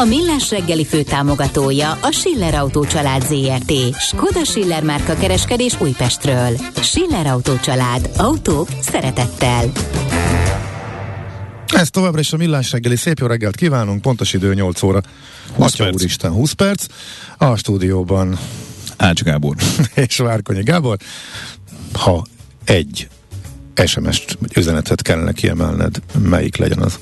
A Millás reggeli főtámogatója a Schiller Autó család ZRT. Skoda Schiller márka kereskedés Újpestről. Schiller Autó család. Autók szeretettel. Ez továbbra is a Millás reggeli. Szép jó reggelt kívánunk. Pontos idő 8 óra. 20 Atya perc. úristen, 20 perc. A stúdióban Ács Gábor. és Várkonyi Gábor. Ha egy SMS-t, üzenetet kellene kiemelned, melyik legyen az?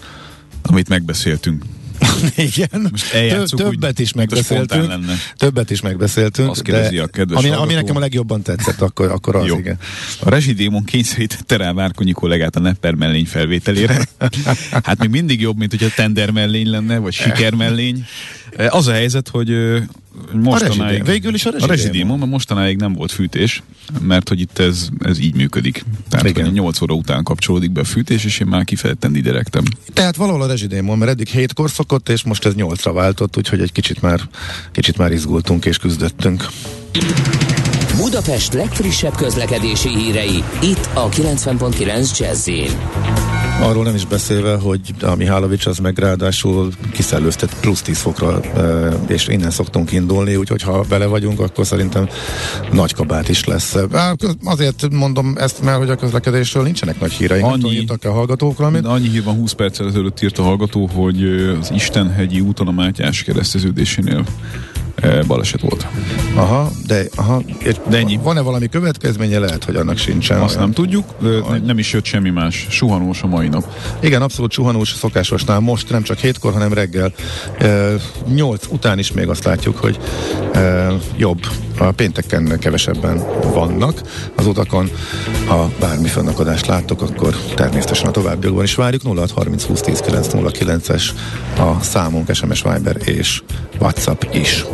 Amit megbeszéltünk. Igen, Most többet is megbeszéltünk. Többet is megbeszéltünk. Azt kérdezi a kedves ami, ami nekem a legjobban tetszett, akkor, akkor az, Jó. igen. A rezsidémon kényszerítette rá Várkonyi kollégát a Nepper mellény felvételére. Hát még mindig jobb, mint hogyha tender mellény lenne, vagy siker mellény. Az a helyzet, hogy mostanáig... rezsidémon. Végül is a A rezsidémon. rezsidémon, mert mostanáig nem volt fűtés, mert hogy itt ez, ez így működik. Tehát Igen. hogy 8 óra után kapcsolódik be a fűtés, és én már kifejezetten diderektem. Tehát valahol a rezsidémon, mert eddig hétkor szokott, és most ez nyolcra váltott, úgyhogy egy kicsit már, kicsit már izgultunk és küzdöttünk. Budapest legfrissebb közlekedési hírei, itt a 90.9 jazz Arról nem is beszélve, hogy a Mihálovics az meg ráadásul kiszellőztet plusz 10 fokra, és innen szoktunk indulni, úgyhogy ha bele vagyunk, akkor szerintem nagy kabát is lesz. Azért mondom ezt, mert hogy a közlekedésről nincsenek nagy híreink. Annyi- írtak a hallgatók valamit? Annyi hír van 20 perccel ezelőtt írt a hallgató, hogy az Istenhegyi úton a Mátyás kereszteződésénél baleset volt. Aha, de, aha, De ennyi. Van-e valami következménye? Lehet, hogy annak sincsen. Azt olyan. nem tudjuk, ne- nem is jött semmi más. Suhanós a mai nap. Igen, abszolút suhanós szokásosnál. Most nem csak hétkor, hanem reggel. E, nyolc után is még azt látjuk, hogy e, jobb. A pénteken kevesebben vannak az utakon. Ha bármi fönnakadást láttok, akkor természetesen a továbbiakban is várjuk. 0630 20 10 909 es a számunk SMS Viber és WhatsApp is.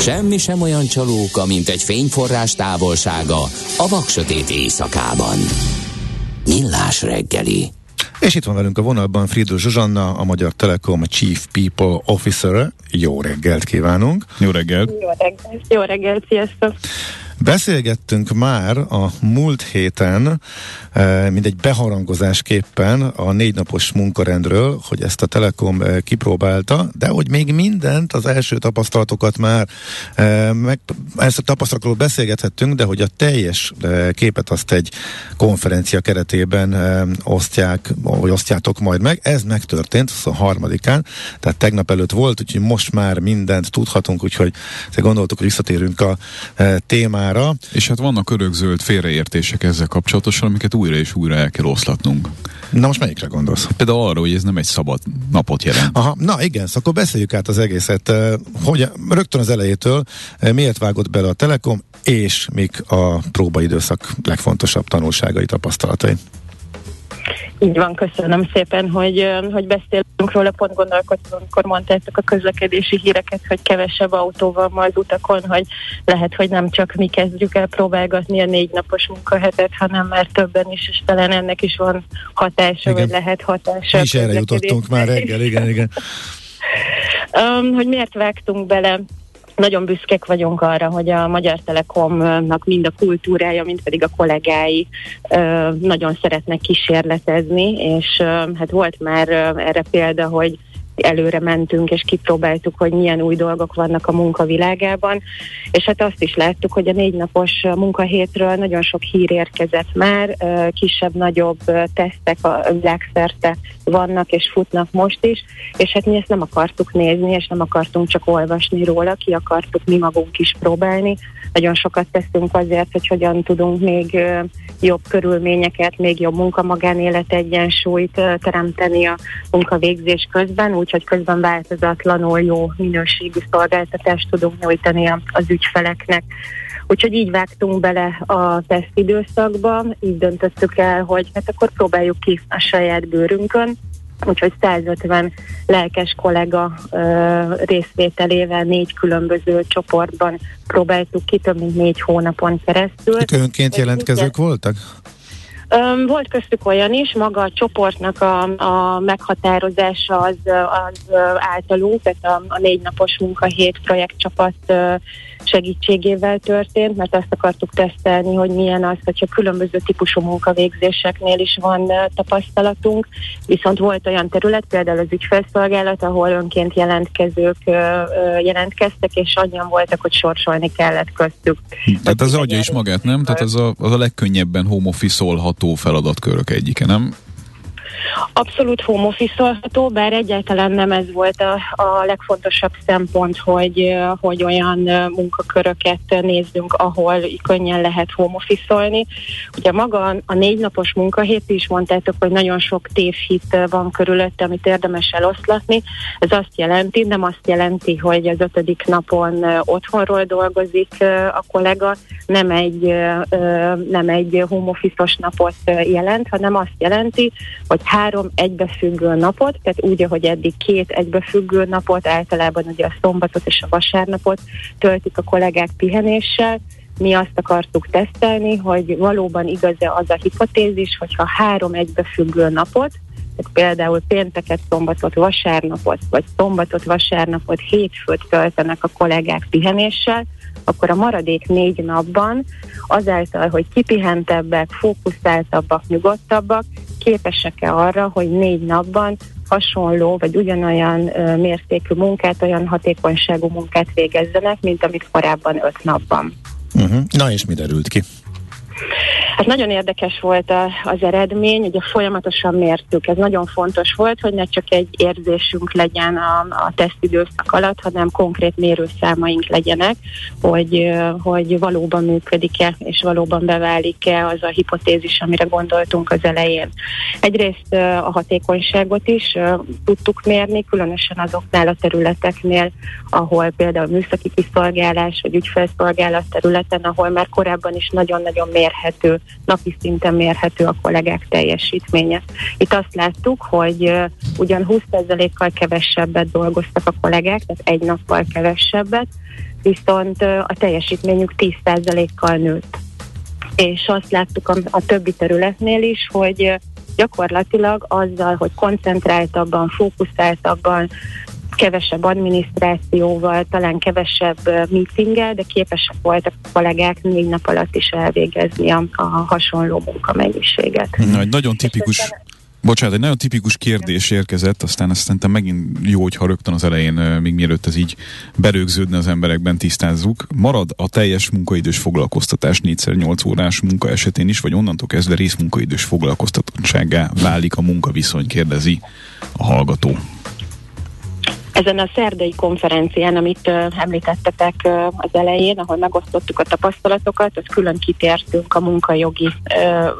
Semmi sem olyan csalóka, mint egy fényforrás távolsága a vaksötét éjszakában. Millás reggeli. És itt van velünk a vonalban Friedl Zsuzsanna, a Magyar Telekom Chief People Officer. Jó reggelt kívánunk! Jó reggelt! Jó reggelt, jó reggelt, sziasztok! Beszélgettünk már a múlt héten, eh, mint egy beharangozásképpen a négy napos munkarendről, hogy ezt a Telekom kipróbálta, de hogy még mindent, az első tapasztalatokat már, meg, ezt a tapasztalatról beszélgethettünk, de hogy a teljes képet azt egy konferencia keretében osztják, vagy osztjátok majd meg. Ez megtörtént 23-án, tehát tegnap előtt volt, úgyhogy most már mindent tudhatunk, úgyhogy gondoltuk, hogy visszatérünk a témára. És hát vannak örökzöld félreértések ezzel kapcsolatosan, amiket újra és újra el kell oszlatnunk. Na most melyikre gondolsz? Például arra, hogy ez nem egy szabad napot jelent. Aha, na igen, szóval akkor beszéljük át az egészet. Hogy rögtön az elejétől miért vágott bele a Telekom, és mik a próbaidőszak legfontosabb tanulságai, tapasztalatai? Így van, köszönöm szépen, hogy, hogy beszélünk róla, pont gondolkodtam, amikor mondtátok a közlekedési híreket, hogy kevesebb autó van ma az utakon, hogy lehet, hogy nem csak mi kezdjük el próbálgatni a négy napos munkahetet, hanem már többen is, és talán ennek is van hatása, Igen. vagy lehet hatása. Mi is erre jutottunk már reggel, igen, igen. Um, hogy miért vágtunk bele? Nagyon büszkék vagyunk arra, hogy a Magyar Telekomnak mind a kultúrája, mind pedig a kollégái nagyon szeretnek kísérletezni, és hát volt már erre példa, hogy előre mentünk, és kipróbáltuk, hogy milyen új dolgok vannak a munkavilágában, és hát azt is láttuk, hogy a négy napos munkahétről nagyon sok hír érkezett már, kisebb-nagyobb tesztek a világszerte vannak és futnak most is, és hát mi ezt nem akartuk nézni, és nem akartunk csak olvasni róla, ki akartuk mi magunk is próbálni. Nagyon sokat teszünk azért, hogy hogyan tudunk még jobb körülményeket, még jobb munka-magánélet egyensúlyt teremteni a munkavégzés közben, úgyhogy közben változatlanul jó minőségű szolgáltatást tudunk nyújtani az ügyfeleknek. Úgyhogy így vágtunk bele a tesztidőszakba, így döntöttük el, hogy hát akkor próbáljuk ki a saját bőrünkön, úgyhogy 150 lelkes kollega ö, részvételével négy különböző csoportban próbáltuk ki több mint négy hónapon keresztül. Itt önként jelentkezők voltak? Volt köztük olyan is, maga a csoportnak a, a meghatározása az, az általunk, tehát a, a négy napos munkahét projektcsapat segítségével történt, mert azt akartuk tesztelni, hogy milyen az, hogyha különböző típusú munkavégzéseknél is van tapasztalatunk, viszont volt olyan terület, például az ügyfelszolgálat, ahol önként jelentkezők jelentkeztek, és annyian voltak, hogy sorsolni kellett köztük. Tehát az adja is magát, nem? Tehát az a, az a legkönnyebben home office feladatkörök egyike, nem? Abszolút home office bár egyáltalán nem ez volt a, a legfontosabb szempont, hogy, hogy olyan munkaköröket nézzünk, ahol könnyen lehet home Ugye maga a négy napos munkahét is mondtátok, hogy nagyon sok tévhit van körülötte, amit érdemes eloszlatni. Ez azt jelenti, nem azt jelenti, hogy az ötödik napon otthonról dolgozik a kollega, nem egy, nem egy home office napot jelent, hanem azt jelenti, hogy három egybefüggő napot, tehát úgy, ahogy eddig két egybefüggő napot, általában ugye a szombatot és a vasárnapot töltik a kollégák pihenéssel, mi azt akartuk tesztelni, hogy valóban igaz-e az a hipotézis, hogyha három egybefüggő napot, tehát például pénteket, szombatot, vasárnapot, vagy szombatot, vasárnapot, hétfőt töltenek a kollégák pihenéssel, akkor a maradék négy napban azáltal, hogy kipihentebbek, fókuszáltabbak, nyugodtabbak, képesek-e arra, hogy négy napban hasonló vagy ugyanolyan ö, mértékű munkát, olyan hatékonyságú munkát végezzenek, mint amit korábban öt napban. Uh-huh. Na és mi derült ki? Hát nagyon érdekes volt a, az eredmény, ugye folyamatosan mértük. Ez nagyon fontos volt, hogy ne csak egy érzésünk legyen a, a tesztidőszak alatt, hanem konkrét mérőszámaink legyenek, hogy, hogy valóban működik-e, és valóban beválik-e az a hipotézis, amire gondoltunk az elején. Egyrészt a hatékonyságot is tudtuk mérni, különösen azoknál a területeknél, ahol például műszaki kiszolgálás vagy ügyfelszolgálat területen, ahol már korábban is nagyon-nagyon mérhető napi szinten mérhető a kollégák teljesítménye. Itt azt láttuk, hogy ugyan 20%-kal kevesebbet dolgoztak a kollégák, tehát egy nappal kevesebbet, viszont a teljesítményük 10%-kal nőtt. És azt láttuk a, a többi területnél is, hogy gyakorlatilag azzal, hogy koncentráltabban, fókuszáltabban, kevesebb adminisztrációval, talán kevesebb meetinggel, de képesek voltak a kollégák négy nap alatt is elvégezni a, a hasonló munkamennyiséget. Na, egy nagyon tipikus Bocsánat, egy nagyon tipikus kérdés érkezett, aztán azt szerintem megint jó, hogyha rögtön az elején, még mielőtt ez így berögződne az emberekben, tisztázzuk. Marad a teljes munkaidős foglalkoztatás 4x8 órás munka esetén is, vagy onnantól kezdve részmunkaidős foglalkoztatottságá válik a munkaviszony, kérdezi a hallgató. Ezen a szerdai konferencián, amit említettetek az elején, ahol megosztottuk a tapasztalatokat, az külön kitértünk a munkajogi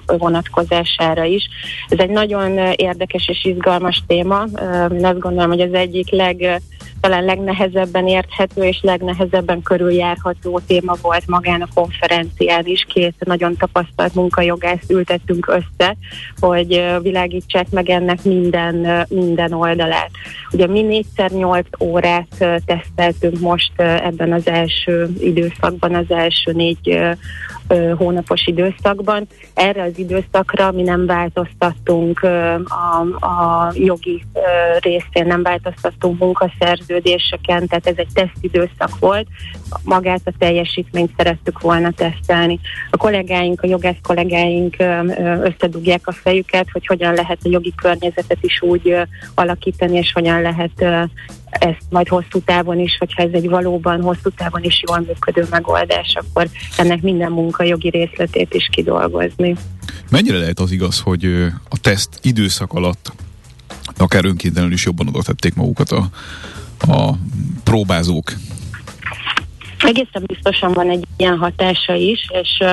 vonatkozására is. Ez egy nagyon érdekes és izgalmas téma. Én azt gondolom, hogy az egyik leg talán legnehezebben érthető és legnehezebben körüljárható téma volt magán a konferencián is. Két nagyon tapasztalt munkajogászt ültettünk össze, hogy világítsák meg ennek minden, minden oldalát. Ugye mi négyszer nyolc órát teszteltünk most ebben az első időszakban, az első négy hónapos időszakban. Erre az időszakra mi nem változtattunk a, a jogi részén, nem változtattunk munkaszerződéseken, tehát ez egy tesztidőszak volt. Magát a teljesítményt szerettük volna tesztelni. A kollégáink, a jogász kollégáink összedugják a fejüket, hogy hogyan lehet a jogi környezetet is úgy alakítani, és hogyan lehet ezt majd hosszú távon is, hogyha ez egy valóban hosszú távon is jól működő megoldás, akkor ennek minden munkajogi részletét is kidolgozni. Mennyire lehet az igaz, hogy a teszt időszak alatt akár önkéntelenül is jobban oda tették magukat a, a próbázók? egészen biztosan van egy ilyen hatása is, és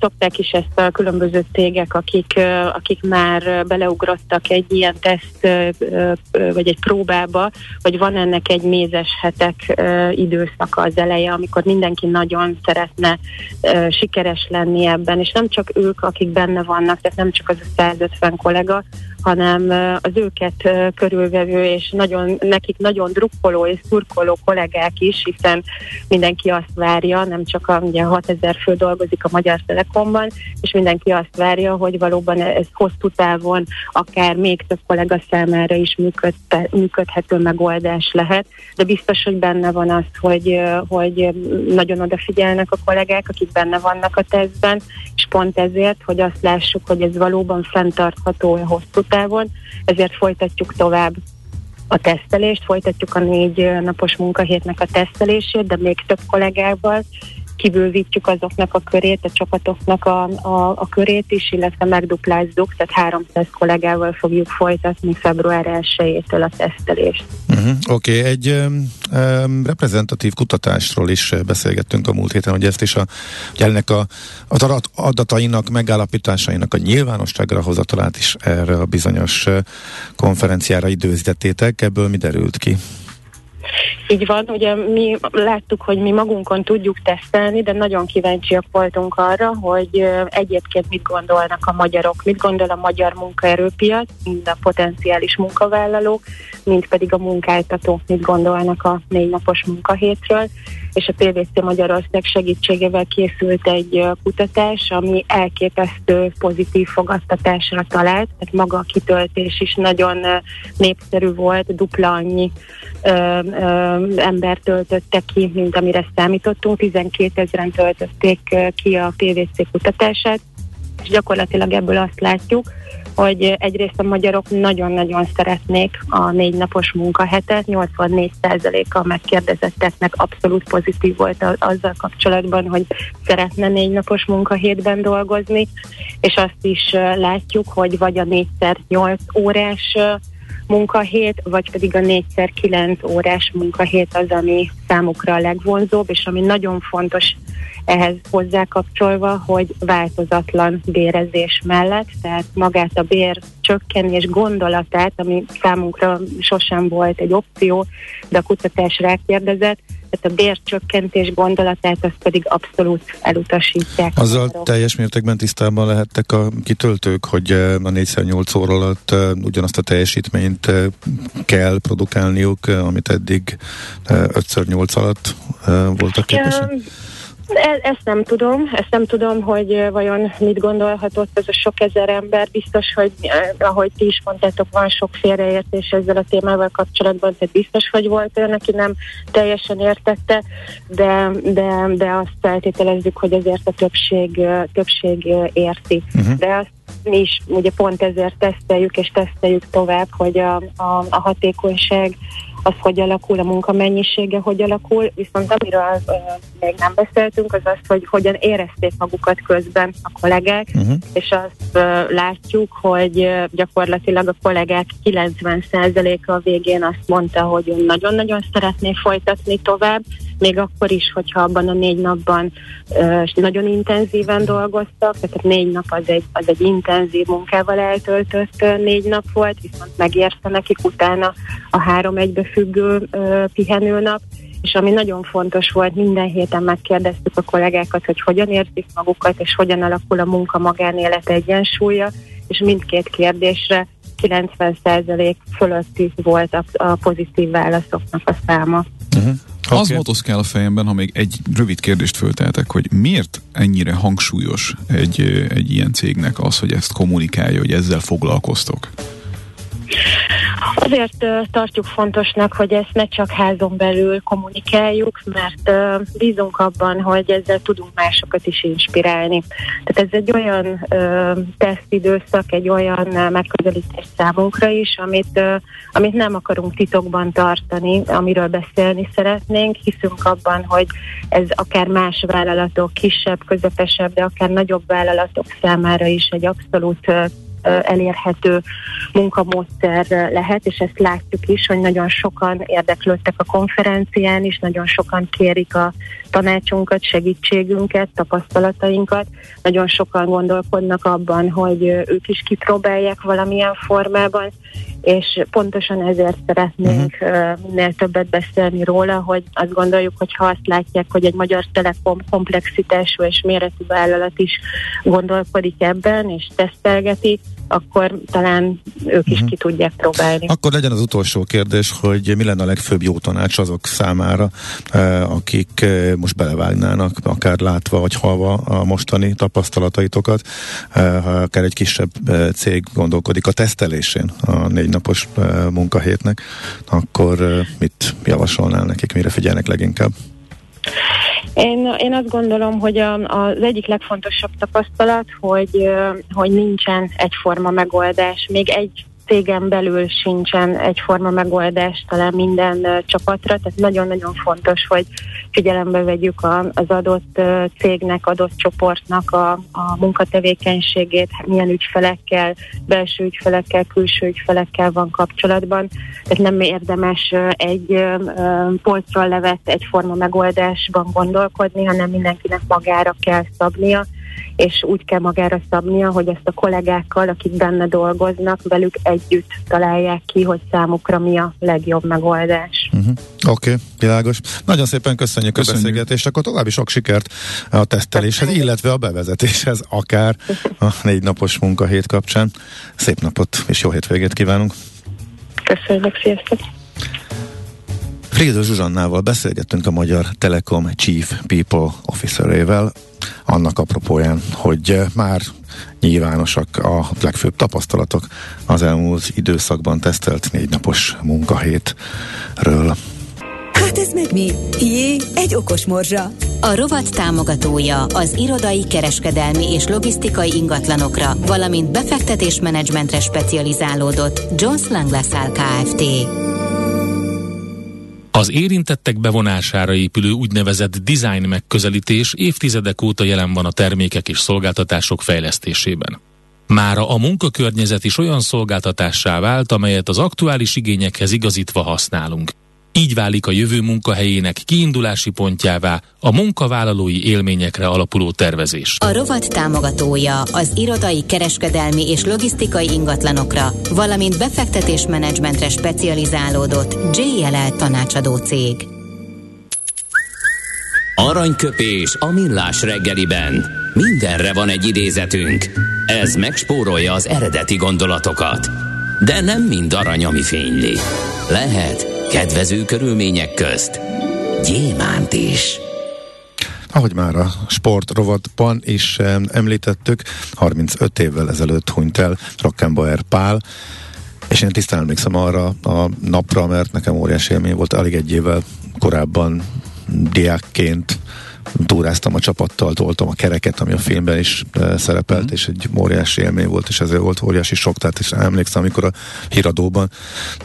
szokták is ezt a különböző cégek, akik, akik már beleugrottak egy ilyen teszt vagy egy próbába, hogy van ennek egy mézes hetek időszaka az eleje, amikor mindenki nagyon szeretne sikeres lenni ebben, és nem csak ők, akik benne vannak, tehát nem csak az a 150 kollega, hanem az őket körülvevő és nagyon, nekik nagyon drukkoló és szurkoló kollégák is, hiszen mindenki azt várja, nem csak a ugye 6000 fő dolgozik a Magyar Telekomban, és mindenki azt várja, hogy valóban ez hosszú távon akár még több kollega számára is működte, működhető megoldás lehet, de biztos, hogy benne van az, hogy, hogy nagyon odafigyelnek a kollégák, akik benne vannak a tesztben, és pont ezért, hogy azt lássuk, hogy ez valóban fenntartható hosszú távon, ezért folytatjuk tovább a tesztelést, folytatjuk a négy napos munkahétnek a tesztelését, de még több kollégával, kibővítjük azoknak a körét, a csapatoknak a, a, a körét is, illetve megduplázzuk, tehát 300 kollégával fogjuk folytatni február 1-től a tesztelést. Uh-huh. Oké, okay. egy um, reprezentatív kutatásról is beszélgettünk a múlt héten, hogy ezt is a, ennek a, az adat, adatainak, megállapításainak a nyilvánosságra hozatalát is erre a bizonyos konferenciára időzítettétek, ebből mi derült ki? Így van, ugye mi láttuk, hogy mi magunkon tudjuk tesztelni, de nagyon kíváncsiak voltunk arra, hogy egyébként mit gondolnak a magyarok, mit gondol a magyar munkaerőpiac, mind a potenciális munkavállalók, mint pedig a munkáltatók mit gondolnak a négy napos munkahétről és a PVC Magyarország segítségével készült egy kutatás, ami elképesztő pozitív fogadtatásra talált, tehát maga a kitöltés is nagyon népszerű volt, dupla annyi ö, ö, ember töltötte ki, mint amire számítottunk, 12 ezeren töltötték ki a PVC kutatását, és gyakorlatilag ebből azt látjuk, hogy egyrészt a magyarok nagyon-nagyon szeretnék a négy napos munkahetet, 84%-a megkérdezetteknek abszolút pozitív volt azzal kapcsolatban, hogy szeretne négy napos munkahétben dolgozni, és azt is látjuk, hogy vagy a négyszer 8 órás munkahét, vagy pedig a négyszer 9 órás munkahét az, ami számukra a legvonzóbb, és ami nagyon fontos ehhez hozzákapcsolva, hogy változatlan bérezés mellett, tehát magát a bér csökkenés gondolatát, ami számunkra sosem volt egy opció, de a kutatás rákérdezett, tehát a bércsökkentés gondolatát azt pedig abszolút elutasítják. Azzal teljes mértékben tisztában lehettek a kitöltők, hogy eh, a 4x8 óra alatt eh, ugyanazt a teljesítményt eh, kell produkálniuk, amit eddig 5x8 alatt voltak képesek? E, ezt nem tudom, ezt nem tudom, hogy vajon mit gondolhatott ez a sok ezer ember. Biztos, hogy ahogy ti is mondtátok, van sok félreértés ezzel a témával kapcsolatban, tehát biztos, hogy volt olyan, aki nem teljesen értette, de, de, de azt feltételezzük, hogy azért a többség, többség érti. Uh-huh. De azt mi is ugye pont ezért teszteljük és teszteljük tovább, hogy a, a, a hatékonyság az hogy alakul, a munka mennyisége hogy alakul, viszont amiről uh, még nem beszéltünk, az az, hogy hogyan érezték magukat közben a kollégák, uh-huh. és azt uh, látjuk, hogy uh, gyakorlatilag a kollégák 90%-a a végén azt mondta, hogy nagyon-nagyon szeretné folytatni tovább, még akkor is, hogyha abban a négy napban uh, nagyon intenzíven dolgoztak, tehát négy nap az egy, az egy intenzív munkával eltöltött uh, négy nap volt, viszont megérte nekik utána a három egybefüggő uh, pihenőnap, és ami nagyon fontos volt, minden héten megkérdeztük a kollégákat, hogy hogyan érzik magukat, és hogyan alakul a munka magánélet egyensúlya, és mindkét kérdésre 90% fölötti volt a, a pozitív válaszoknak a száma. Uh-huh. Okay. Az motoszkál a fejemben, ha még egy rövid kérdést fölteltek, hogy miért ennyire hangsúlyos egy, egy ilyen cégnek az, hogy ezt kommunikálja, hogy ezzel foglalkoztok? Azért tartjuk fontosnak, hogy ezt ne csak házon belül kommunikáljuk, mert bízunk abban, hogy ezzel tudunk másokat is inspirálni. Tehát ez egy olyan tesztidőszak, egy olyan megközelítés számunkra is, amit, amit nem akarunk titokban tartani, amiről beszélni szeretnénk. Hiszünk abban, hogy ez akár más vállalatok, kisebb, közepesebb, de akár nagyobb vállalatok számára is egy abszolút elérhető munkamódszer lehet, és ezt látjuk is, hogy nagyon sokan érdeklődtek a konferencián is, nagyon sokan kérik a tanácsunkat, segítségünket, tapasztalatainkat. Nagyon sokan gondolkodnak abban, hogy ők is kipróbálják valamilyen formában, és pontosan ezért szeretnénk uh-huh. minél többet beszélni róla, hogy azt gondoljuk, hogy ha azt látják, hogy egy magyar telekom komplexitású és méretű vállalat is gondolkodik ebben, és tesztelgeti, akkor talán ők is uh-huh. ki tudják próbálni. Akkor legyen az utolsó kérdés, hogy mi lenne a legfőbb jó tanács azok számára, akik most belevágnának, akár látva vagy halva a mostani tapasztalataitokat, ha akár egy kisebb cég gondolkodik a tesztelésén a négy napos munkahétnek, akkor mit javasolnál nekik, mire figyelnek leginkább? Én, én azt gondolom, hogy a, az egyik legfontosabb tapasztalat, hogy, hogy nincsen egyforma megoldás. Még egy cégen belül sincsen egyforma megoldás talán minden csapatra, tehát nagyon-nagyon fontos, hogy figyelembe vegyük az adott cégnek, adott csoportnak a, a munkatevékenységét, milyen ügyfelekkel, belső ügyfelekkel, külső ügyfelekkel van kapcsolatban. Tehát nem érdemes egy polcról levett egyforma megoldásban gondolkodni, hanem mindenkinek magára kell szabnia és úgy kell magára szabnia, hogy ezt a kollégákkal, akik benne dolgoznak, velük együtt találják ki, hogy számukra mi a legjobb megoldás. Uh-huh. Oké, okay, világos. Nagyon szépen köszönjük, köszönjük a beszélgetést, akkor további sok sikert a teszteléshez, illetve a bevezetéshez, akár a négy napos munkahét kapcsán. Szép napot és jó hétvégét kívánunk! Köszönjük, sziasztok! Frida Zsuzsannával beszélgettünk a Magyar Telekom Chief People Officerével, annak apropóján, hogy eh, már nyilvánosak a legfőbb tapasztalatok az elmúlt időszakban tesztelt négy napos munkahétről. Hát ez meg mi? Jé, egy okos morzsa. A rovat támogatója az irodai, kereskedelmi és logisztikai ingatlanokra, valamint befektetésmenedzsmentre specializálódott Jones Lang LaSalle Kft. Az érintettek bevonására épülő úgynevezett design megközelítés évtizedek óta jelen van a termékek és szolgáltatások fejlesztésében. Mára a munkakörnyezet is olyan szolgáltatássá vált, amelyet az aktuális igényekhez igazítva használunk, így válik a jövő munkahelyének kiindulási pontjává a munkavállalói élményekre alapuló tervezés. A rovat támogatója az irodai, kereskedelmi és logisztikai ingatlanokra, valamint befektetésmenedzsmentre specializálódott JLL tanácsadó cég. Aranyköpés a millás reggeliben. Mindenre van egy idézetünk. Ez megspórolja az eredeti gondolatokat. De nem mind arany, ami fényli. Lehet Kedvező körülmények közt gyémánt is. Ahogy már a sport rovatban is említettük, 35 évvel ezelőtt hunyt el Rockenbauer Pál, és én tisztán emlékszem arra a napra, mert nekem óriási élmény volt, alig egy évvel korábban diákként túráztam a csapattal, toltam a kereket, ami a filmben is uh, szerepelt, mm. és egy óriási élmény volt, és ezért volt óriási sok, tehát is emlékszem, amikor a híradóban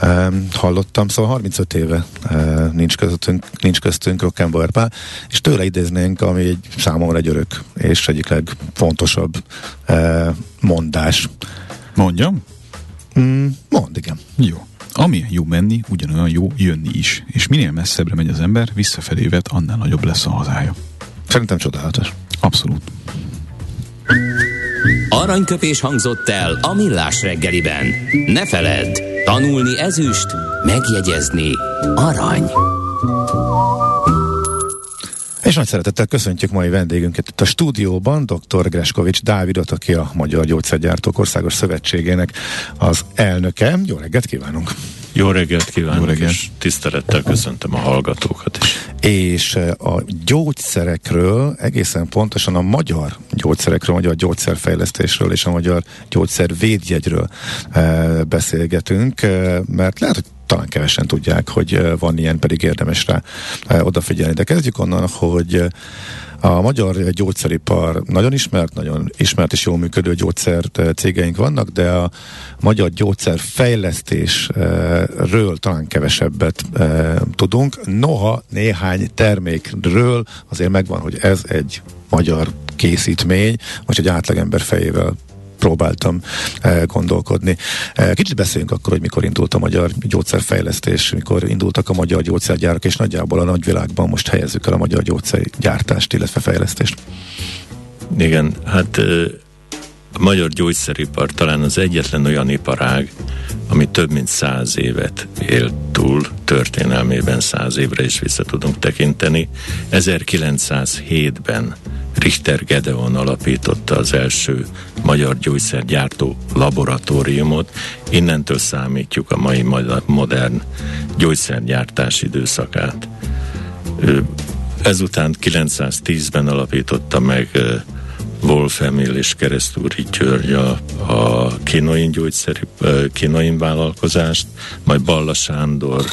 um, hallottam, szóval 35 éve uh, nincs köztünk, nincs köztünk Rockenbauer Pál, és tőle idéznénk, ami egy számomra egy örök, és egyik legfontosabb uh, mondás. Mondjam? Mm, mond, igen. Jó. Ami jó menni, ugyanolyan jó jönni is. És minél messzebbre megy az ember, visszafelé vet, annál nagyobb lesz a hazája. Szerintem csodálatos. Abszolút. Aranyköpés hangzott el a millás reggeliben. Ne feledd, tanulni ezüst, megjegyezni arany. És nagy szeretettel köszöntjük mai vendégünket itt a stúdióban, dr. Greskovics Dávidot, aki a Magyar Gyógyszergyártók Országos Szövetségének az elnöke. Jó reggelt kívánunk! Jó reggelt kívánok, Jó reggelt. és tisztelettel köszöntöm a hallgatókat is. És eh, a gyógyszerekről, egészen pontosan a magyar gyógyszerekről, a magyar gyógyszerfejlesztésről és a magyar gyógyszervédjegyről e, beszélgetünk, e, mert lehet, hogy talán kevesen tudják, hogy van ilyen, pedig érdemes rá odafigyelni. De kezdjük onnan, hogy a magyar gyógyszeripar nagyon ismert, nagyon ismert és jól működő gyógyszer cégeink vannak, de a magyar gyógyszerfejlesztésről talán kevesebbet tudunk. Noha néhány termékről azért megvan, hogy ez egy magyar készítmény, vagy egy átlagember fejével próbáltam gondolkodni. Kicsit beszéljünk akkor, hogy mikor indult a magyar gyógyszerfejlesztés, mikor indultak a magyar gyógyszergyárak, és nagyjából a nagyvilágban most helyezzük el a magyar gyógyszergyártást, illetve fejlesztést. Igen, hát a magyar gyógyszeripar talán az egyetlen olyan iparág, ami több mint száz évet élt túl, történelmében száz évre is vissza tudunk tekinteni. 1907-ben Richter Gedeon alapította az első magyar gyógyszergyártó laboratóriumot. Innentől számítjuk a mai modern gyógyszergyártás időszakát. Ezután 910-ben alapította meg Wolf Emil és Keresztúri György a, a Kinoin gyógyszeri, Kinoin vállalkozást, majd Balla Sándor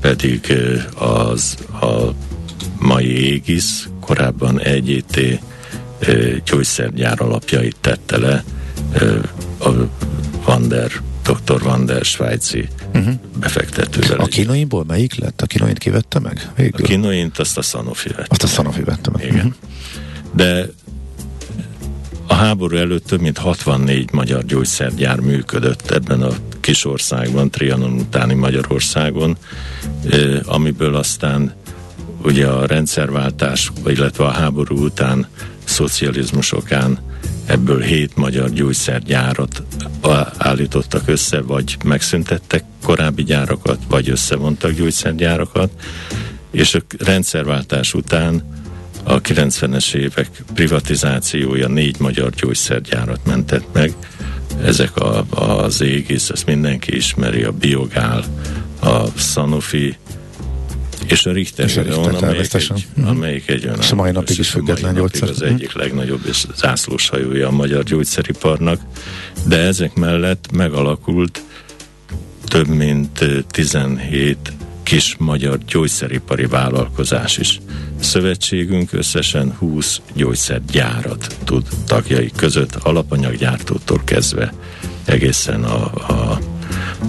pedig az a mai Égisz, korábban EGT gyógyszergyár alapjait tette le a Vander, dr. Vander svájci uh-huh. befektetővel. A kinoinból melyik lett? A kinoint kivette meg? Végül? A kinoint azt a Sanofi vette. Azt a Sanofi vette meg. Igen. Uh-huh. De a háború előtt több mint 64 magyar gyógyszergyár működött ebben a kis országban, Trianon utáni Magyarországon, amiből aztán ugye a rendszerváltás, illetve a háború után szocializmus okán ebből hét magyar gyógyszergyárat állítottak össze, vagy megszüntettek korábbi gyárakat, vagy összevontak gyógyszergyárakat, és a rendszerváltás után a 90-es évek privatizációja négy magyar gyógyszergyárat mentett meg. Ezek a, az égész, ezt mindenki ismeri, a Biogál, a Sanofi, és a Richter, és a Richter amelyik, egy, uh-huh. amelyik egy És a mai napig is független gyógyszer. Az egyik uh-huh. legnagyobb és zászlós hajója a magyar gyógyszeriparnak, de ezek mellett megalakult több mint 17 kis magyar gyógyszeripari vállalkozás is. Szövetségünk összesen 20 gyógyszergyárat tud tagjai között, alapanyaggyártótól kezdve egészen a, a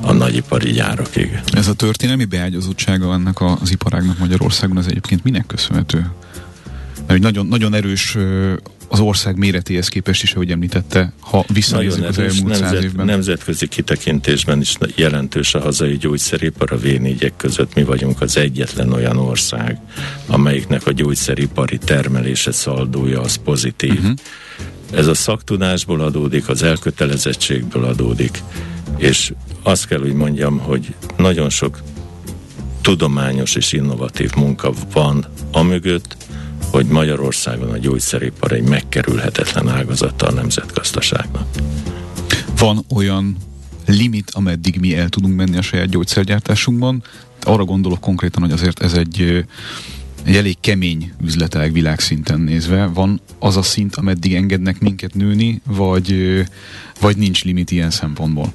a nagyipari gyárakig. Ez a történelmi beágyazottsága annak az iparágnak Magyarországon az egyébként minek köszönhető? Mert nagyon, nagyon erős az ország méretéhez képest is, ahogy említette, ha visszanézzük az elmúlt nemzet, száz évben. Nemzetközi kitekintésben is jelentős a hazai gyógyszeripar, a v között mi vagyunk az egyetlen olyan ország, amelyiknek a gyógyszeripari termelése szaldója az pozitív. Uh-huh. Ez a szaktudásból adódik, az elkötelezettségből adódik, és azt kell, hogy mondjam, hogy nagyon sok tudományos és innovatív munka van amögött, hogy Magyarországon a gyógyszeripar egy megkerülhetetlen ágazata a nemzetgazdaságnak. Van olyan limit, ameddig mi el tudunk menni a saját gyógyszergyártásunkban. Arra gondolok konkrétan, hogy azért ez egy, egy elég kemény üzletág világszinten nézve. Van az a szint, ameddig engednek minket nőni, vagy, vagy nincs limit ilyen szempontból?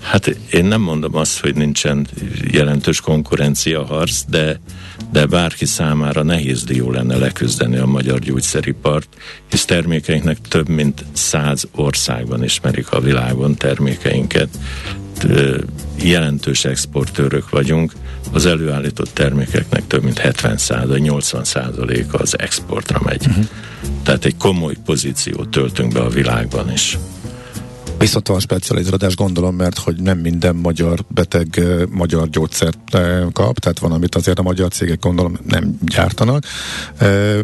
Hát én nem mondom azt, hogy nincsen jelentős konkurencia harc, de, de bárki számára nehéz dió lenne leküzdeni a magyar gyógyszeripart, hisz termékeinknek több mint száz országban ismerik a világon termékeinket. Jelentős exportőrök vagyunk, az előállított termékeknek több mint 70 százalék, 80 százaléka az exportra megy. Uh-huh. Tehát egy komoly pozíciót töltünk be a világban is. Viszont van specializálás, gondolom, mert hogy nem minden magyar beteg magyar gyógyszert kap, tehát van, amit azért a magyar cégek gondolom nem gyártanak.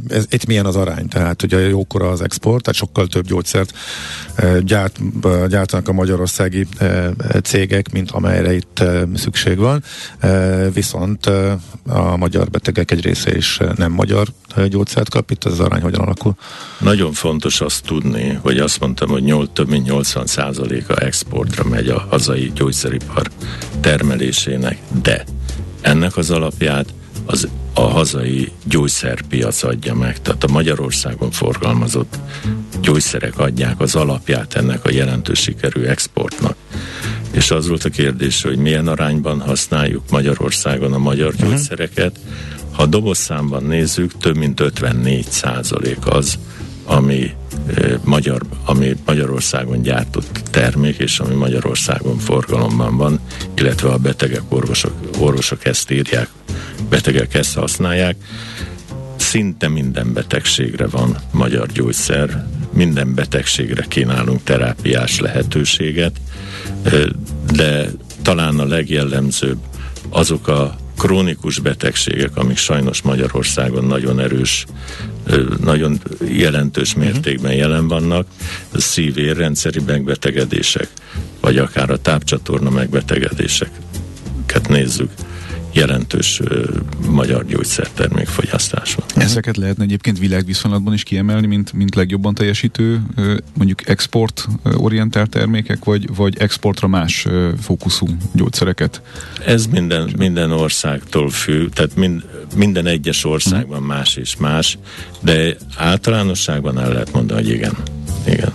Ez, itt milyen az arány? Tehát ugye jókora az export, tehát sokkal több gyógyszert gyárt, gyártanak a magyarországi cégek, mint amelyre itt szükség van. Viszont a magyar betegek egy része is nem magyar gyógyszert kap, itt az arány hogyan alakul? Nagyon fontos azt tudni, hogy azt mondtam, hogy 8, több mint 80 százaléka exportra megy a hazai gyógyszeripar termelésének, de ennek az alapját az a hazai gyógyszerpiac adja meg. Tehát a Magyarországon forgalmazott gyógyszerek adják az alapját ennek a jelentős sikerű exportnak. És az volt a kérdés, hogy milyen arányban használjuk Magyarországon a magyar uh-huh. gyógyszereket. Ha dobozszámban nézzük, több mint 54 százalék az, ami magyar, ami Magyarországon gyártott termék, és ami Magyarországon forgalomban van, illetve a betegek, orvosok, orvosok ezt írják, betegek ezt használják. Szinte minden betegségre van magyar gyógyszer, minden betegségre kínálunk terápiás lehetőséget, de talán a legjellemzőbb azok a krónikus betegségek, amik sajnos Magyarországon nagyon erős, nagyon jelentős mértékben jelen vannak, szív-érrendszeri megbetegedések, vagy akár a tápcsatorna megbetegedéseket nézzük jelentős magyar gyógyszertermék fogyasztás van. Ezeket lehetne egyébként világviszonylatban is kiemelni, mint, mint legjobban teljesítő, mondjuk export orientált termékek, vagy, vagy exportra más fókuszú gyógyszereket? Ez minden, minden országtól függ, tehát mind, minden egyes országban más és más, de általánosságban el lehet mondani, hogy igen. igen.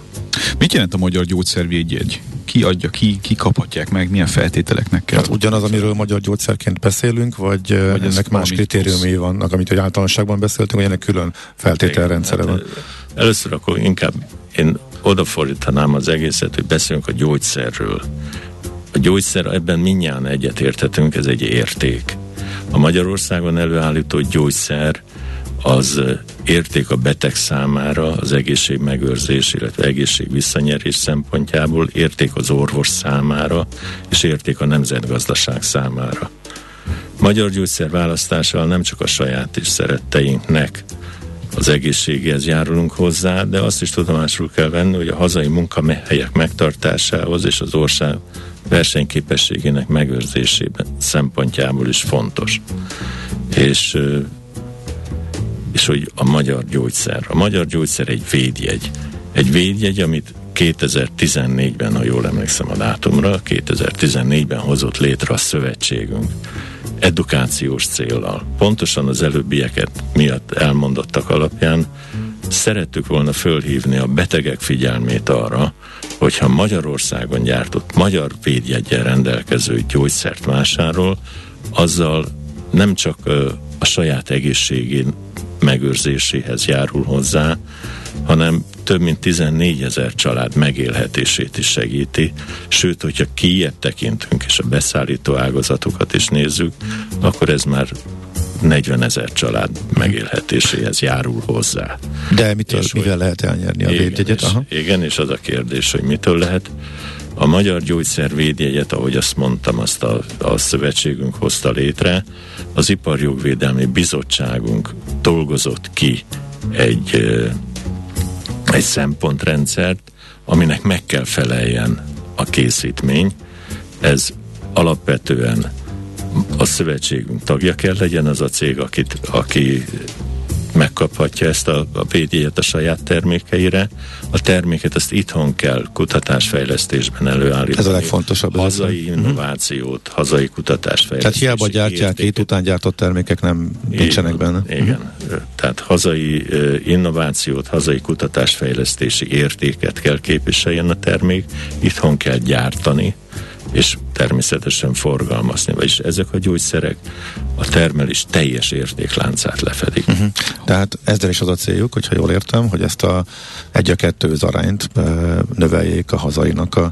Mit jelent a magyar gyógyszervédjegy? ki adja ki, ki kaphatják meg, milyen feltételeknek kell. Hát ugyanaz, amiről magyar gyógyszerként beszélünk, vagy, vagy ennek más kritériumai vannak, amit hogy általánosságban beszéltünk, vagy ennek külön feltételrendszere hát, van? Először akkor inkább én odafordítanám az egészet, hogy beszélünk a gyógyszerről. A gyógyszer, ebben mindjárt egyetérthetünk, ez egy érték. A Magyarországon előállított gyógyszer az érték a beteg számára az egészség megőrzés, illetve egészség visszanyerés szempontjából, érték az orvos számára, és érték a nemzetgazdaság számára. Magyar gyógyszer választással nem csak a saját is szeretteinknek az egészséghez járulunk hozzá, de azt is tudomásul kell venni, hogy a hazai munkahelyek megtartásához és az ország versenyképességének megőrzésében szempontjából is fontos. És és hogy a magyar gyógyszer. A magyar gyógyszer egy védjegy. Egy védjegy, amit 2014-ben, ha jól emlékszem a dátumra, 2014-ben hozott létre a szövetségünk edukációs célral. Pontosan az előbbieket miatt elmondottak alapján szerettük volna fölhívni a betegek figyelmét arra, hogyha Magyarországon gyártott magyar védjegyen rendelkező gyógyszert vásárol, azzal nem csak a saját egészségén megőrzéséhez járul hozzá, hanem több mint 14 ezer család megélhetését is segíti, sőt, hogyha kijebb tekintünk és a beszállító ágazatokat is nézzük, akkor ez már 40 ezer család megélhetéséhez járul hozzá. De mitől, és mivel hogy, lehet elnyerni a védjegyet? Aha. Igen, és az a kérdés, hogy mitől lehet. A Magyar Gyógyszer védjegyet, ahogy azt mondtam, azt a, a szövetségünk hozta létre, az Iparjogvédelmi Bizottságunk dolgozott ki egy, egy szempontrendszert, aminek meg kell feleljen a készítmény. Ez alapvetően a szövetségünk tagja kell legyen az a cég, akit, aki megkaphatja ezt a, a védjegyet a saját termékeire. A terméket ezt itthon kell kutatásfejlesztésben előállítani. Ez a legfontosabb. Hazai ez innovációt, uh-huh. hazai kutatásfejlesztést. Tehát hiába gyártják itt után gyártott termékek nem nincsenek benne. Igen. Uh-huh. Tehát hazai innovációt, hazai kutatásfejlesztési értéket kell képviseljen a termék, itthon kell gyártani, és természetesen forgalmazni. Vagyis ezek a gyógyszerek a termelés teljes értékláncát lefedik. Uh-huh. Tehát ezzel is az a céljuk, hogyha jól értem, hogy ezt a egy a kettő arányt növeljék a hazainak a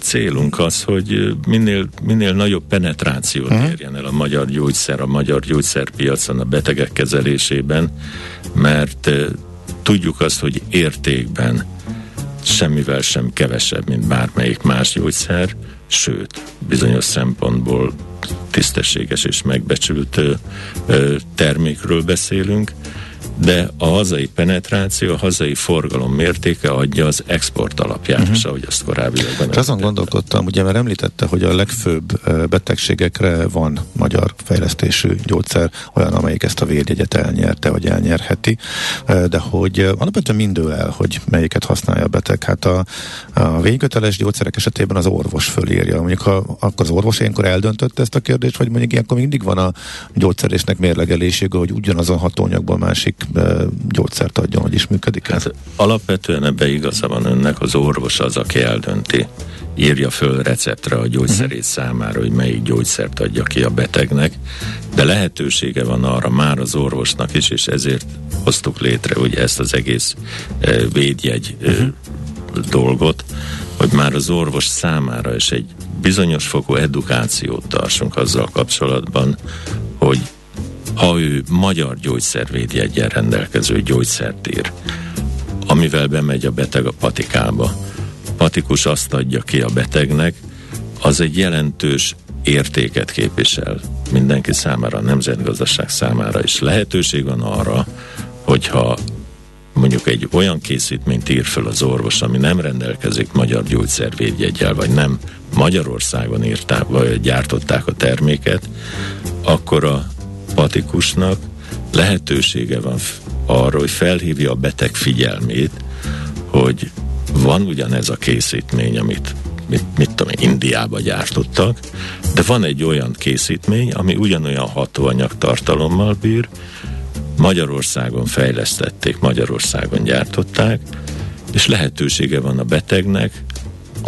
célunk az, hogy minél, minél nagyobb penetrációt uh-huh. érjen el a magyar gyógyszer, a magyar gyógyszerpiacon, a betegek kezelésében, mert tudjuk azt, hogy értékben semmivel sem kevesebb, mint bármelyik más gyógyszer, sőt, bizonyos szempontból tisztességes és megbecsült termékről beszélünk, de a hazai penetráció, a hazai forgalom mértéke adja az export alapját, uh-huh. és ahogy azt korábbiakban Azon gondolkodtam, ugye mert említette, hogy a legfőbb betegségekre van magyar fejlesztésű gyógyszer, olyan, amelyik ezt a vérjegyet elnyerte, vagy elnyerheti, de hogy alapvetően mindő el, hogy melyiket használja a beteg. Hát a, a vényköteles gyógyszerek esetében az orvos fölírja. Mondjuk ha, akkor az orvos ilyenkor eldöntötte ezt a kérdést, vagy mondjuk ilyenkor mindig van a gyógyszerésnek mérlegelésége, hogy ugyanazon hatóanyagból másik gyógyszert adjon, hogy is működik? Hát, alapvetően ebbe igaza van önnek, az orvos az, aki eldönti írja föl receptre a gyógyszerét uh-huh. számára, hogy melyik gyógyszert adja ki a betegnek, de lehetősége van arra már az orvosnak is, és ezért hoztuk létre hogy ezt az egész e, védjegy e, uh-huh. dolgot, hogy már az orvos számára is egy bizonyos fokú edukációt tarsunk azzal kapcsolatban, ha ő magyar gyógyszervédjegyen rendelkező gyógyszert ír, amivel bemegy a beteg a patikába. Patikus azt adja ki a betegnek, az egy jelentős értéket képvisel mindenki számára, a nemzetgazdaság számára is. Lehetőség van arra, hogyha mondjuk egy olyan készítményt ír fel az orvos, ami nem rendelkezik magyar gyógyszervédjegyel, vagy nem Magyarországon írták, vagy gyártották a terméket, akkor a patikusnak lehetősége van arra, hogy felhívja a beteg figyelmét, hogy van ugyanez a készítmény, amit mit, mit tudom én, Indiába gyártottak, de van egy olyan készítmény, ami ugyanolyan hatóanyag tartalommal bír, Magyarországon fejlesztették, Magyarországon gyártották, és lehetősége van a betegnek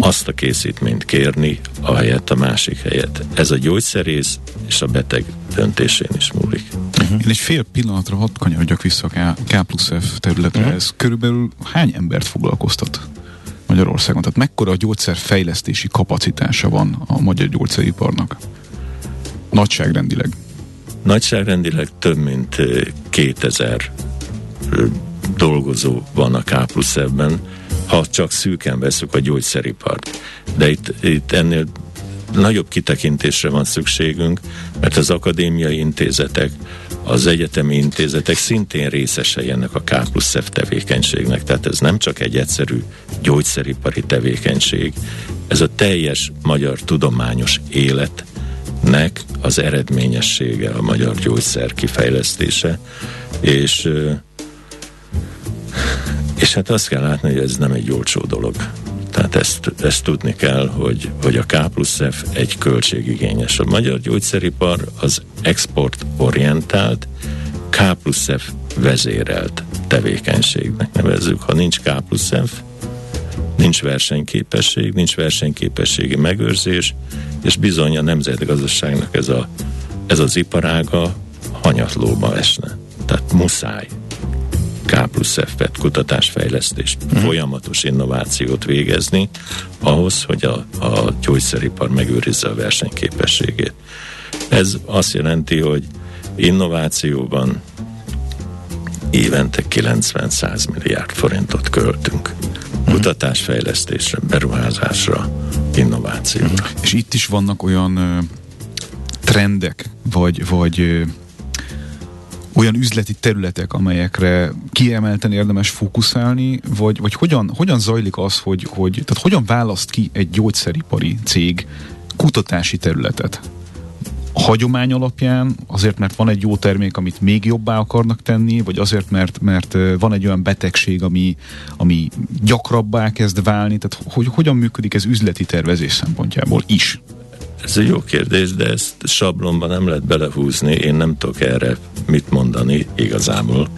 azt a készítményt kérni, ahelyett a másik helyet. Ez a gyógyszerész és a beteg döntésén is múlik. Uh-huh. Én egy fél pillanatra hadd kanyarodjak vissza a K, plusz F területre. Uh-huh. Ez körülbelül hány embert foglalkoztat Magyarországon? Tehát mekkora a gyógyszerfejlesztési kapacitása van a magyar gyógyszeriparnak? Nagyságrendileg. Nagyságrendileg több mint 2000 dolgozó van a K plusz ebben, ha csak szűken veszük a gyógyszeripart. De itt, itt ennél nagyobb kitekintésre van szükségünk, mert az akadémiai intézetek, az egyetemi intézetek szintén részesei ennek a K plusz F tevékenységnek. Tehát ez nem csak egy egyszerű gyógyszeripari tevékenység, ez a teljes magyar tudományos életnek az eredményessége a magyar gyógyszer kifejlesztése, és és hát azt kell látni, hogy ez nem egy olcsó dolog. Tehát ezt, ezt tudni kell, hogy, hogy a K plusz F egy költségigényes. A magyar gyógyszeripar az exportorientált, K plusz F vezérelt tevékenységnek nevezzük. Ha nincs K plusz F, nincs versenyképesség, nincs versenyképességi megőrzés, és bizony a nemzetgazdaságnak ez, a, ez az iparága hanyatlóba esne. Tehát muszáj K plusz F-et, kutatásfejlesztést, uh-huh. folyamatos innovációt végezni, ahhoz, hogy a, a gyógyszeripar megőrizze a versenyképességét. Ez azt jelenti, hogy innovációban évente 90-100 milliárd forintot költünk. Uh-huh. Kutatásfejlesztésre, beruházásra, innovációra. Uh-huh. És itt is vannak olyan ö, trendek, vagy, vagy ö, olyan üzleti területek, amelyekre kiemelten érdemes fókuszálni, vagy, vagy hogyan, hogyan zajlik az, hogy, hogy tehát hogyan választ ki egy gyógyszeripari cég kutatási területet? A hagyomány alapján, azért, mert van egy jó termék, amit még jobbá akarnak tenni, vagy azért, mert, mert van egy olyan betegség, ami, ami gyakrabbá kezd válni, tehát hogy, hogyan működik ez üzleti tervezés szempontjából is? Ez egy jó kérdés, de ezt sablonban nem lehet belehúzni. Én nem tudok erre mit mondani igazából,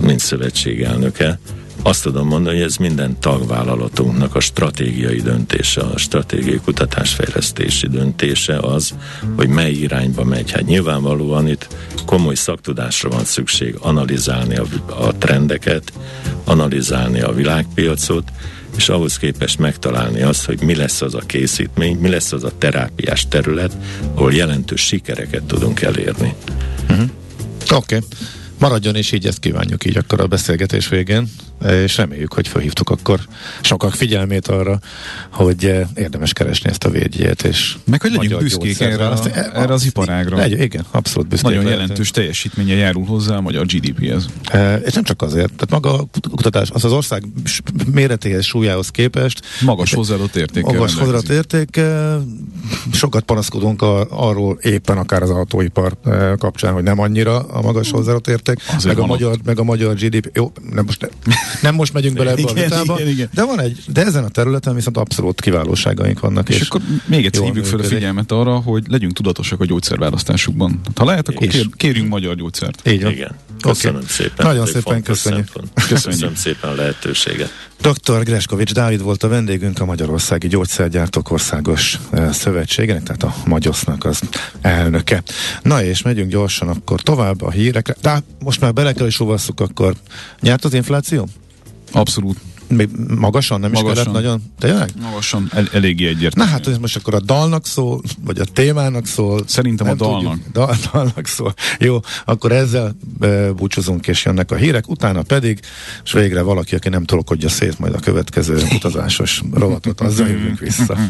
mint szövetségelnöke. Azt tudom mondani, hogy ez minden tagvállalatunknak a stratégiai döntése, a stratégiai kutatásfejlesztési döntése az, hogy mely irányba megy. Hát nyilvánvalóan itt komoly szaktudásra van szükség, analizálni a, a trendeket, analizálni a világpiacot, és ahhoz képest megtalálni azt, hogy mi lesz az a készítmény, mi lesz az a terápiás terület, ahol jelentős sikereket tudunk elérni. Uh-huh. Oké. Okay. Maradjon és így ezt kívánjuk így akkor a beszélgetés végén és reméljük, hogy felhívtuk akkor sokak figyelmét arra, hogy eh, érdemes keresni ezt a védjét. És Meg hogy legyünk büszkék erre, a, erre az iparágra. Legy, igen, abszolút büszkék. Nagyon lehet. jelentős teljesítménye járul hozzá a magyar GDP-hez. E, és nem csak azért, tehát maga a kutatás, az az ország méretéhez, súlyához képest magas hozzáadott érték. Magas hozzáadott érték. Sokat panaszkodunk a, arról éppen akár az autóipar kapcsán, hogy nem annyira a magas hozzáadott érték, meg a, magyar, meg a magyar GDP. Jó, nem most ne, nem most megyünk bele ebbe a vitába, igen, igen. de van egy, de ezen a területen viszont abszolút kiválóságaink vannak. És, és akkor még egyszer hívjuk fel a figyelmet arra, hogy legyünk tudatosak a gyógyszerválasztásukban. Ha lehet, akkor kér, kérjünk magyar gyógyszert. Így van. Igen. Köszönöm okay. szépen. Nagyon szépen köszönjük. Köszönöm szépen a lehetőséget. Dr. Greskovics Dávid volt a vendégünk a Magyarországi Gyógyszergyártók Országos eh, Szövetségének, tehát a Magyarsznak az elnöke. Na és megyünk gyorsan akkor tovább a hírekre. De most már bele kell is akkor nyert az infláció? Abszolút. Még magasan? Nem Magasan. is kellett nagyon? Tényleg? Magasan, el, eléggé egyértelmű. Na hát ez most akkor a dalnak szól, vagy a témának szól. Szerintem a dalnak. Tudjuk. Dal, dalnak szól. Jó, akkor ezzel e, búcsúzunk, és jönnek a hírek, utána pedig, és végre valaki, aki nem tolkodja szét majd a következő utazásos rovatot, azzal jövünk vissza.